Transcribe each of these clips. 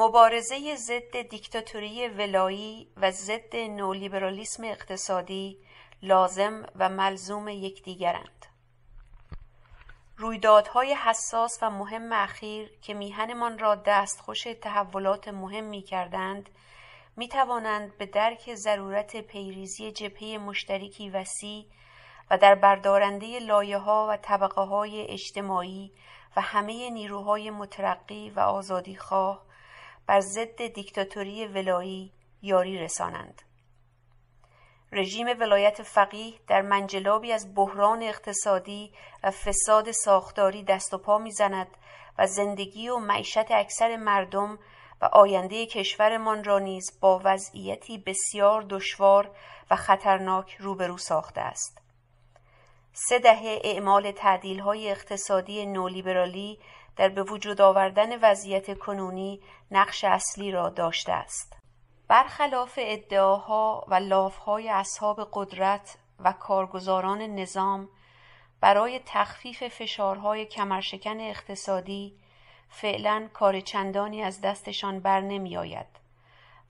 مبارزهی ضد دیکتاتوری ولایی و ضد نولیبرالیسم اقتصادی لازم و ملزوم یکدیگرند. رویدادهای حساس و مهم اخیر که میهنمان را دستخوش تحولات مهمی کردند می‌توانند به درک ضرورت پیریزی جبهه مشترکی وسیع و در بردارنده لایهها و طبقههای اجتماعی و همه نیروهای مترقی و آزادیخواه بر ضد دیکتاتوری ولایی یاری رسانند. رژیم ولایت فقیه در منجلابی از بحران اقتصادی و فساد ساختاری دست و پا می‌زند و زندگی و معیشت اکثر مردم و آینده کشورمان را نیز با وضعیتی بسیار دشوار و خطرناک روبرو ساخته است. سه دهه اعمال تعدیلهای اقتصادی نولیبرالی در به وجود آوردن وضعیت کنونی نقش اصلی را داشته است. برخلاف ادعاها و لافهای اصحاب قدرت و کارگزاران نظام برای تخفیف فشارهای کمرشکن اقتصادی فعلا کار چندانی از دستشان بر نمی آید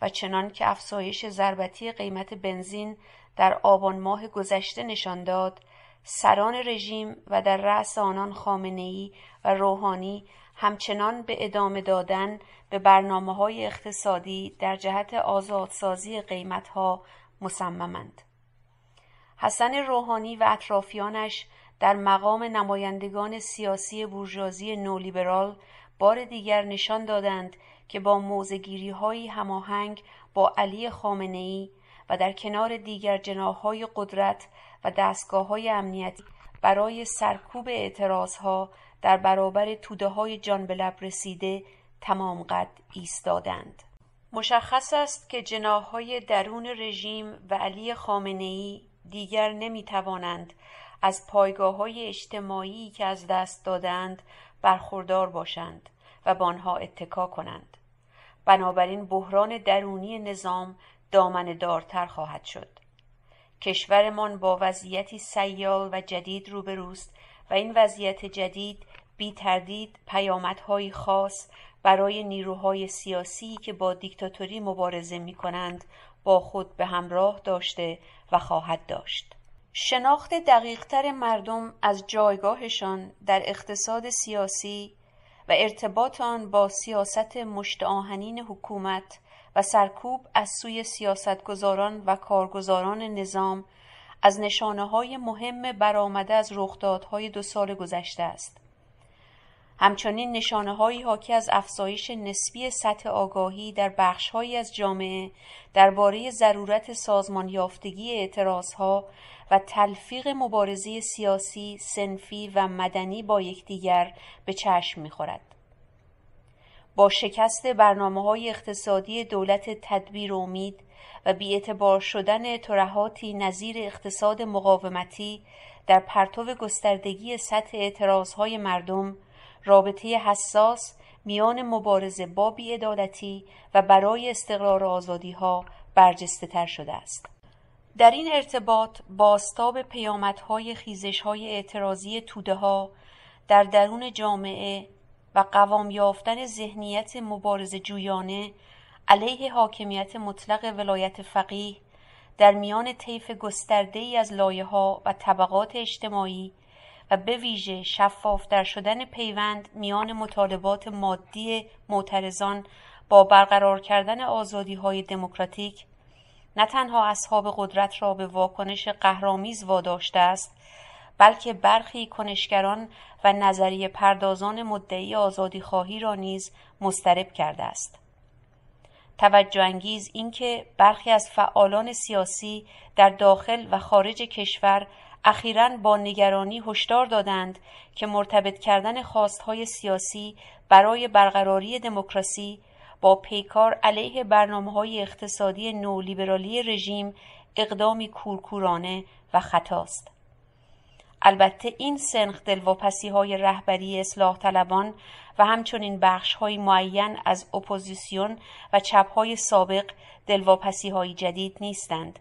و چنان که افزایش ضربتی قیمت بنزین در آبان ماه گذشته نشان داد سران رژیم و در رأس آنان خامنهای و روحانی همچنان به ادامه دادن به برنامه های اقتصادی در جهت آزادسازی قیمتها مصممند. حسن روحانی و اطرافیانش در مقام نمایندگان سیاسی بورژوازی نولیبرال بار دیگر نشان دادند که با موزگیری هماهنگ با علی خامنهای و در کنار دیگر جناهای قدرت و دستگاه های امنیتی. برای سرکوب اعتراضها در برابر توده های جان به لب رسیده تمام قد ایستادند. مشخص است که جناهای درون رژیم و علی خامنهای دیگر نمی توانند از پایگاه های اجتماعی که از دست دادند برخوردار باشند و به آنها اتکا کنند. بنابراین بحران درونی نظام دامن دارتر خواهد شد. کشورمان با وضعیتی سیال و جدید روبروست و این وضعیت جدید بی تردید پیامدهایی خاص برای نیروهای سیاسی که با دیکتاتوری مبارزه می کنند با خود به همراه داشته و خواهد داشت. شناخت دقیقتر مردم از جایگاهشان در اقتصاد سیاسی و ارتباط آن با سیاست مشتآهنین حکومت و سرکوب از سوی سیاستگزاران و کارگزاران نظام از نشانه های مهم برآمده از رخدادهای دو سال گذشته است همچنین نشانه هایی حاکی از افزایش نسبی سطح آگاهی در بخشهایی از جامعه درباره ضرورت سازمان یافتگی اعتراضها و تلفیق مبارزه سیاسی، سنفی و مدنی با یکدیگر به چشم می‌خورد. با شکست برنامه های اقتصادی دولت تدبیر امید و بیاعتبار شدن ترهاتی نظیر اقتصاد مقاومتی در پرتو گستردگی سطح اعتراضهای مردم رابطه حساس میان مبارزه با بیعدالتی و برای استقرار آزادیها برجسته تر شده است. در این ارتباط باستاب پیامدهای خیزشهای اعتراضی توده ها در درون جامعه و قوام یافتن ذهنیت مبارز جویانه علیه حاکمیت مطلق ولایت فقیه در میان طیف گسترده ای از لایه ها و طبقات اجتماعی و به ویژه شفافتر شدن پیوند میان مطالبات مادی معترضان با برقرار کردن آزادی های دموکراتیک نه تنها اصحاب قدرت را به واکنش قهرامیز واداشته است بلکه برخی کنشگران و نظریه پردازان مدعی آزادی خواهی را نیز مسترب کرده است. توجه انگیز اینکه برخی از فعالان سیاسی در داخل و خارج کشور اخیرا با نگرانی هشدار دادند که مرتبط کردن خواستهای سیاسی برای برقراری دموکراسی با پیکار علیه برنامه های اقتصادی نولیبرالی رژیم اقدامی کورکورانه و خطاست. البته این سنخ دلواپسی های رهبری اصلاح طلبان و همچنین بخش های معین از اپوزیسیون و چپ های سابق دلواپسی های جدید نیستند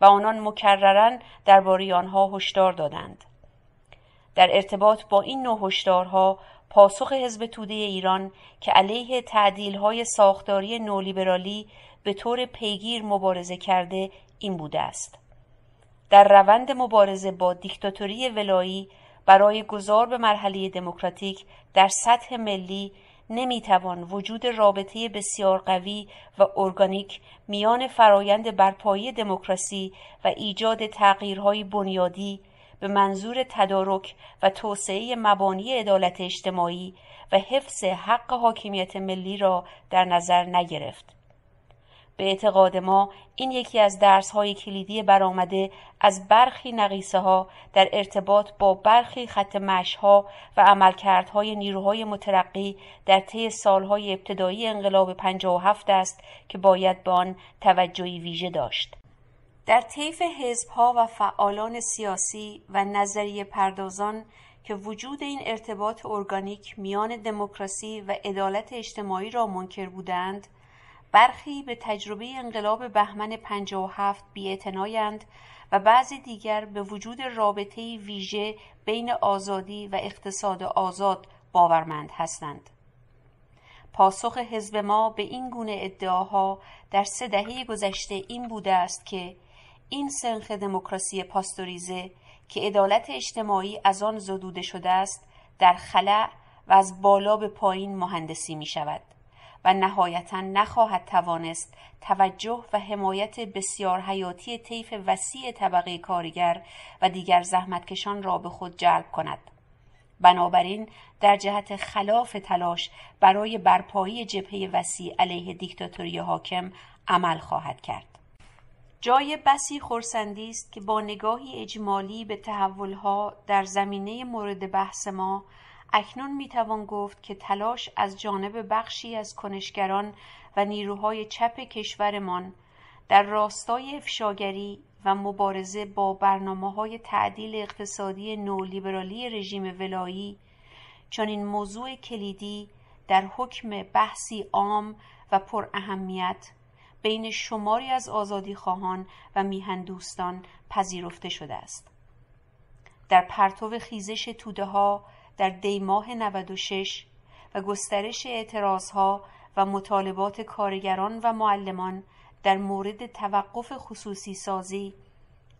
و آنان مکررن درباره آنها هشدار دادند. در ارتباط با این نوع هشدارها پاسخ حزب توده ایران که علیه تعدیلهای ساختاری نولیبرالی به طور پیگیر مبارزه کرده این بوده است. در روند مبارزه با دیکتاتوری ولایی برای گذار به مرحله دموکراتیک در سطح ملی نمی‌توان وجود رابطه بسیار قوی و ارگانیک میان فرایند برپایی دموکراسی و ایجاد تغییرهای بنیادی به منظور تدارک و توسعه مبانی عدالت اجتماعی و حفظ حق حاکمیت ملی را در نظر نگرفت. به اعتقاد ما این یکی از درس های کلیدی برآمده از برخی نقیصه ها در ارتباط با برخی خط ها و عملکردهای نیروهای مترقی در طی سالهای ابتدایی انقلاب 57 است که باید به آن توجهی ویژه داشت. در طیف حزبها و فعالان سیاسی و نظریه پردازان که وجود این ارتباط ارگانیک میان دموکراسی و عدالت اجتماعی را منکر بودند برخی به تجربه انقلاب بهمن 57 بیاعتنایند و بعضی دیگر به وجود رابطه ویژه بین آزادی و اقتصاد آزاد باورمند هستند. پاسخ حزب ما به این گونه ادعاها در سه دهه گذشته این بوده است که این سنخ دموکراسی پاستوریزه که عدالت اجتماعی از آن زدوده شده است در خلع و از بالا به پایین مهندسی می شود. و نهایتا نخواهد توانست توجه و حمایت بسیار حیاتی طیف وسیع طبقه کارگر و دیگر زحمتکشان را به خود جلب کند. بنابراین در جهت خلاف تلاش برای برپایی جبهه وسیع علیه دیکتاتوری حاکم عمل خواهد کرد. جای بسی خورسندی است که با نگاهی اجمالی به تحولها در زمینه مورد بحث ما اکنون می‌توان گفت که تلاش از جانب بخشی از کنشگران و نیروهای چپ کشورمان در راستای افشاگری و مبارزه با برنامه های تعدیل اقتصادی نولیبرالی رژیم ولایی این موضوع کلیدی در حکم بحثی عام و پر اهمیت بین شماری از آزادی خواهان و میهن دوستان پذیرفته شده است. در پرتو خیزش توده ها در دیماه 96 و گسترش اعتراضها و مطالبات کارگران و معلمان در مورد توقف خصوصی سازی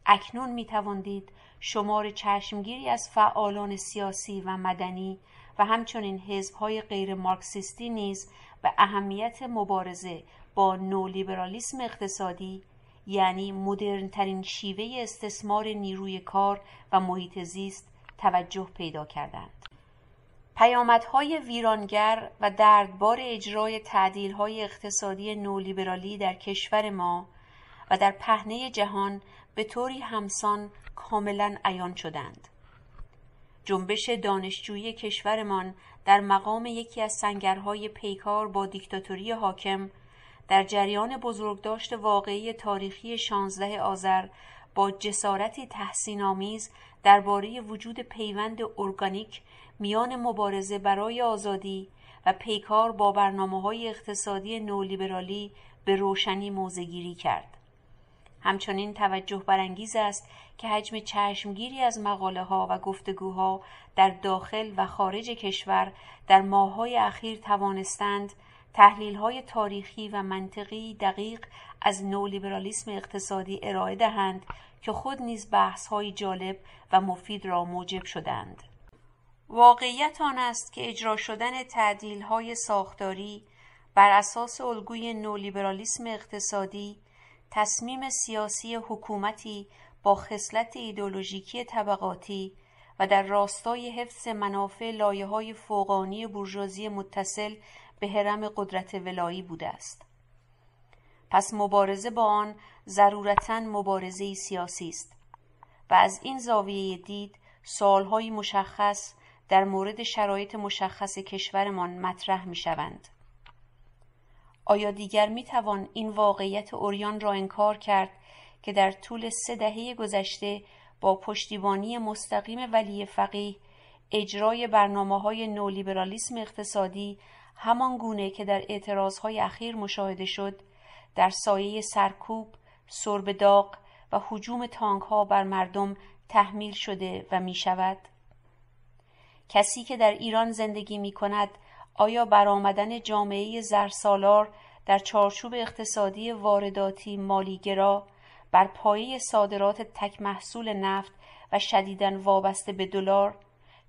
اکنون می تواندید شمار چشمگیری از فعالان سیاسی و مدنی و همچنین حزبهای غیر مارکسیستی نیز به اهمیت مبارزه با نولیبرالیسم اقتصادی یعنی مدرنترین شیوه استثمار نیروی کار و محیط زیست توجه پیدا کردند. پیامدهای ویرانگر و دردبار اجرای تعدیلهای اقتصادی نولیبرالی در کشور ما و در پهنه جهان به طوری همسان کاملا عیان شدند. جنبش دانشجویی کشورمان در مقام یکی از سنگرهای پیکار با دیکتاتوری حاکم در جریان بزرگداشت واقعی تاریخی 16 آذر با جسارتی تحسین آمیز درباره وجود پیوند ارگانیک میان مبارزه برای آزادی و پیکار با برنامه های اقتصادی نولیبرالی به روشنی موزگیری کرد. همچنین توجه برانگیز است که حجم چشمگیری از مقاله ها و گفتگوها در داخل و خارج کشور در ماههای اخیر توانستند تحلیل های تاریخی و منطقی دقیق از نولیبرالیسم اقتصادی ارائه دهند که خود نیز بحث های جالب و مفید را موجب شدند. واقعیت آن است که اجرا شدن تعدیل های ساختاری بر اساس الگوی نولیبرالیسم اقتصادی تصمیم سیاسی حکومتی با خصلت ایدولوژیکی طبقاتی و در راستای حفظ منافع لایه های فوقانی بورژوازی متصل به حرم قدرت ولایی بوده است پس مبارزه با آن ضرورتا مبارزه سیاسی است و از این زاویه دید سالهای مشخص در مورد شرایط مشخص کشورمان مطرح می شوند. آیا دیگر می توان این واقعیت اوریان را انکار کرد که در طول سه دهه گذشته با پشتیبانی مستقیم ولی فقیه اجرای برنامه های نولیبرالیسم اقتصادی همان گونه که در اعتراضهای اخیر مشاهده شد در سایه سرکوب، سرب داغ و حجوم تانک ها بر مردم تحمیل شده و می شود؟ کسی که در ایران زندگی می کند آیا برآمدن جامعه زرسالار در چارچوب اقتصادی وارداتی مالیگرا بر پایه صادرات تک محصول نفت و شدیدن وابسته به دلار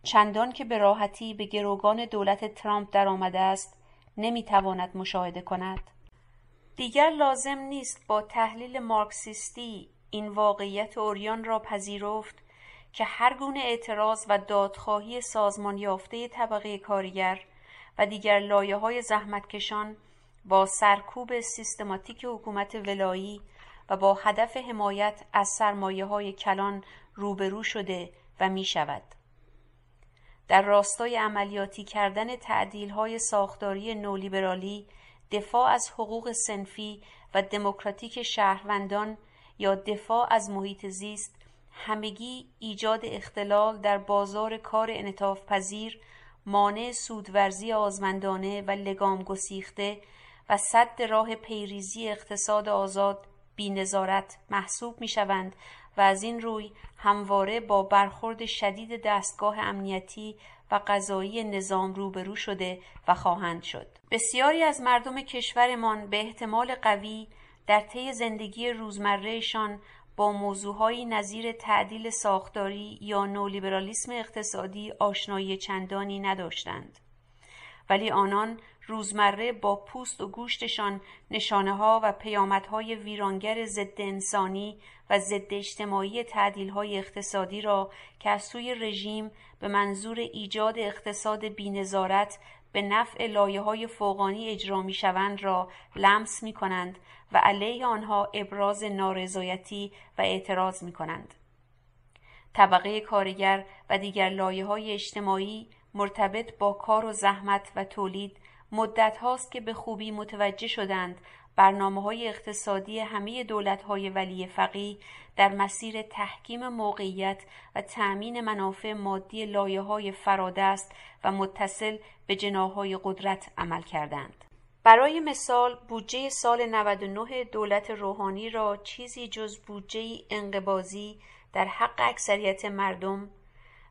چندان که به راحتی به گروگان دولت ترامپ درآمده است نمی‌تواند مشاهده کند دیگر لازم نیست با تحلیل مارکسیستی این واقعیت اوریان را پذیرفت که هر گونه اعتراض و دادخواهی سازمان یافته طبقه کارگر و دیگر لایه های زحمتکشان با سرکوب سیستماتیک حکومت ولایی و با هدف حمایت از سرمایه های کلان روبرو شده و می شود. در راستای عملیاتی کردن تعدیل های ساختاری نولیبرالی دفاع از حقوق سنفی و دموکراتیک شهروندان یا دفاع از محیط زیست همگی ایجاد اختلال در بازار کار انطاف پذیر مانع سودورزی آزمندانه و لگام گسیخته و صد راه پیریزی اقتصاد آزاد بینظارت محسوب می شوند و از این روی همواره با برخورد شدید دستگاه امنیتی و قضایی نظام روبرو شده و خواهند شد. بسیاری از مردم کشورمان به احتمال قوی در طی زندگی روزمرهشان با موضوعهایی نظیر تعدیل ساختاری یا نولیبرالیسم اقتصادی آشنایی چندانی نداشتند. ولی آنان روزمره با پوست و گوشتشان نشانه ها و پیامدهای ویرانگر ضد انسانی و ضد اجتماعی تعدیل های اقتصادی را که از سوی رژیم به منظور ایجاد اقتصاد بینظارت به نفع لایه های فوقانی اجرا می شوند را لمس می کنند و علیه آنها ابراز نارضایتی و اعتراض می کنند. طبقه کارگر و دیگر لایه های اجتماعی مرتبط با کار و زحمت و تولید مدت هاست که به خوبی متوجه شدند برنامه های اقتصادی همه دولت های ولی فقی در مسیر تحکیم موقعیت و تأمین منافع مادی لایه های فرادست و متصل به جناهای قدرت عمل کردند. برای مثال بودجه سال 99 دولت روحانی را چیزی جز بودجه انقبازی در حق اکثریت مردم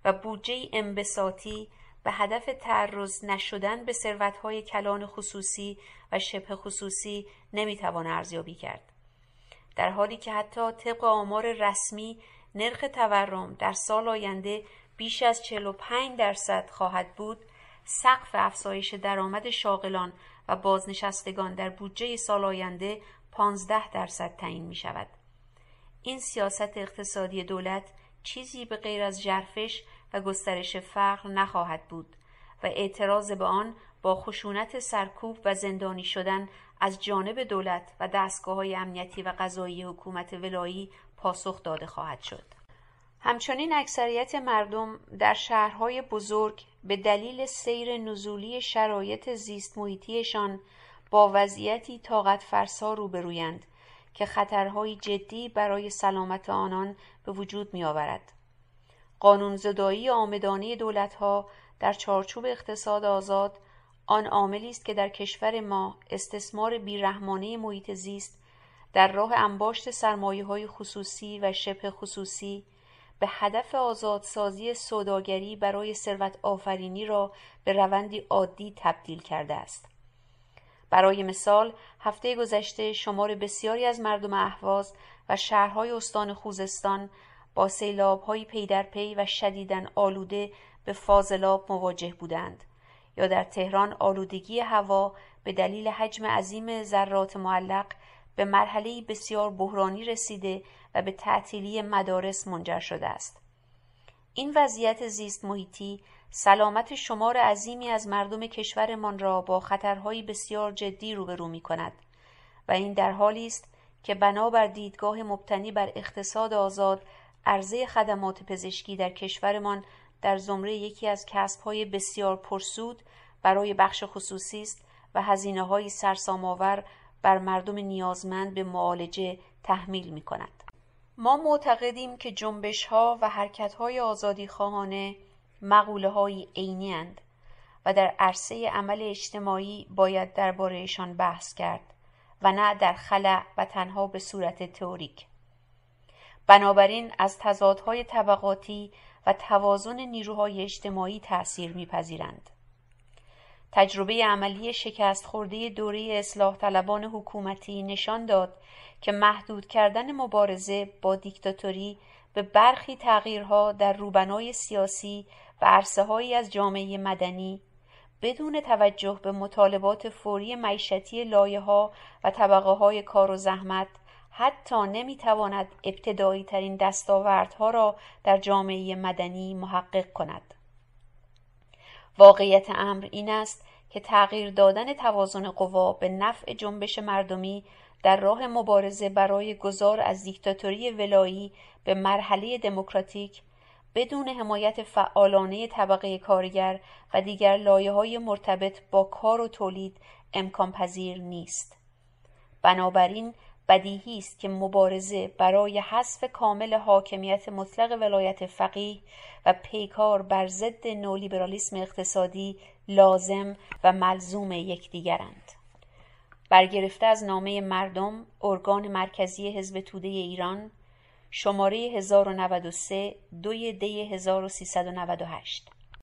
و بودجه انبساطی به هدف تعرض نشدن به ثروتهای کلان خصوصی و شبه خصوصی نمی‌توان ارزیابی کرد در حالی که حتی طبق آمار رسمی نرخ تورم در سال آینده بیش از 45 درصد خواهد بود سقف افزایش درآمد شاغلان و بازنشستگان در بودجه سال آینده 15 درصد تعیین می شود. این سیاست اقتصادی دولت چیزی به غیر از جرفش و گسترش فقر نخواهد بود و اعتراض به آن با خشونت سرکوب و زندانی شدن از جانب دولت و دستگاه های امنیتی و قضایی حکومت ولایی پاسخ داده خواهد شد. همچنین اکثریت مردم در شهرهای بزرگ به دلیل سیر نزولی شرایط زیست محیطیشان با وضعیتی طاقت فرسا روبرویند که خطرهای جدی برای سلامت آنان به وجود می آورد. قانونزدایی آمدانه دولتها در چارچوب اقتصاد آزاد آن عاملی است که در کشور ما استثمار بیرحمانه محیط زیست در راه انباشت سرمایه های خصوصی و شبه خصوصی به هدف آزادسازی سوداگری برای ثروت آفرینی را به روندی عادی تبدیل کرده است. برای مثال هفته گذشته شمار بسیاری از مردم اهواز و شهرهای استان خوزستان با سیلابهایی پی در پی و شدیدن آلوده به فاضلاب مواجه بودند یا در تهران آلودگی هوا به دلیل حجم عظیم ذرات معلق به مرحله بسیار بحرانی رسیده و به تعطیلی مدارس منجر شده است. این وضعیت زیست محیطی سلامت شمار عظیمی از مردم کشورمان را با خطرهایی بسیار جدی روبرو می کند و این در حالی است که بنابر دیدگاه مبتنی بر اقتصاد آزاد عرضه خدمات پزشکی در کشورمان در زمره یکی از کسبهای بسیار پرسود برای بخش خصوصی است و هزینه های سرسامآور بر مردم نیازمند به معالجه تحمیل می کند. ما معتقدیم که جنبش ها و حرکت های آزادی خواهانه مقوله های عینی و در عرصه عمل اجتماعی باید دربارهشان بحث کرد و نه در خلع و تنها به صورت تئوریک. بنابراین از تضادهای طبقاتی و توازن نیروهای اجتماعی تأثیر میپذیرند. تجربه عملی شکست خورده دوره اصلاح طلبان حکومتی نشان داد که محدود کردن مبارزه با دیکتاتوری به برخی تغییرها در روبنای سیاسی و عرصه از جامعه مدنی بدون توجه به مطالبات فوری معیشتی لایه ها و طبقه های کار و زحمت حتی نمی‌تواند ابتدایی ترین دستاوردها را در جامعه مدنی محقق کند. واقعیت امر این است که تغییر دادن توازن قوا به نفع جنبش مردمی در راه مبارزه برای گذار از دیکتاتوری ولایی به مرحله دموکراتیک بدون حمایت فعالانه طبقه کارگر و دیگر لایه های مرتبط با کار و تولید امکان پذیر نیست. بنابراین بدیهی است که مبارزه برای حذف کامل حاکمیت مطلق ولایت فقیه و پیکار بر ضد نولیبرالیسم اقتصادی لازم و ملزوم یکدیگرند. برگرفته از نامه مردم ارگان مرکزی حزب توده ایران شماره 1093 دوی دی 1398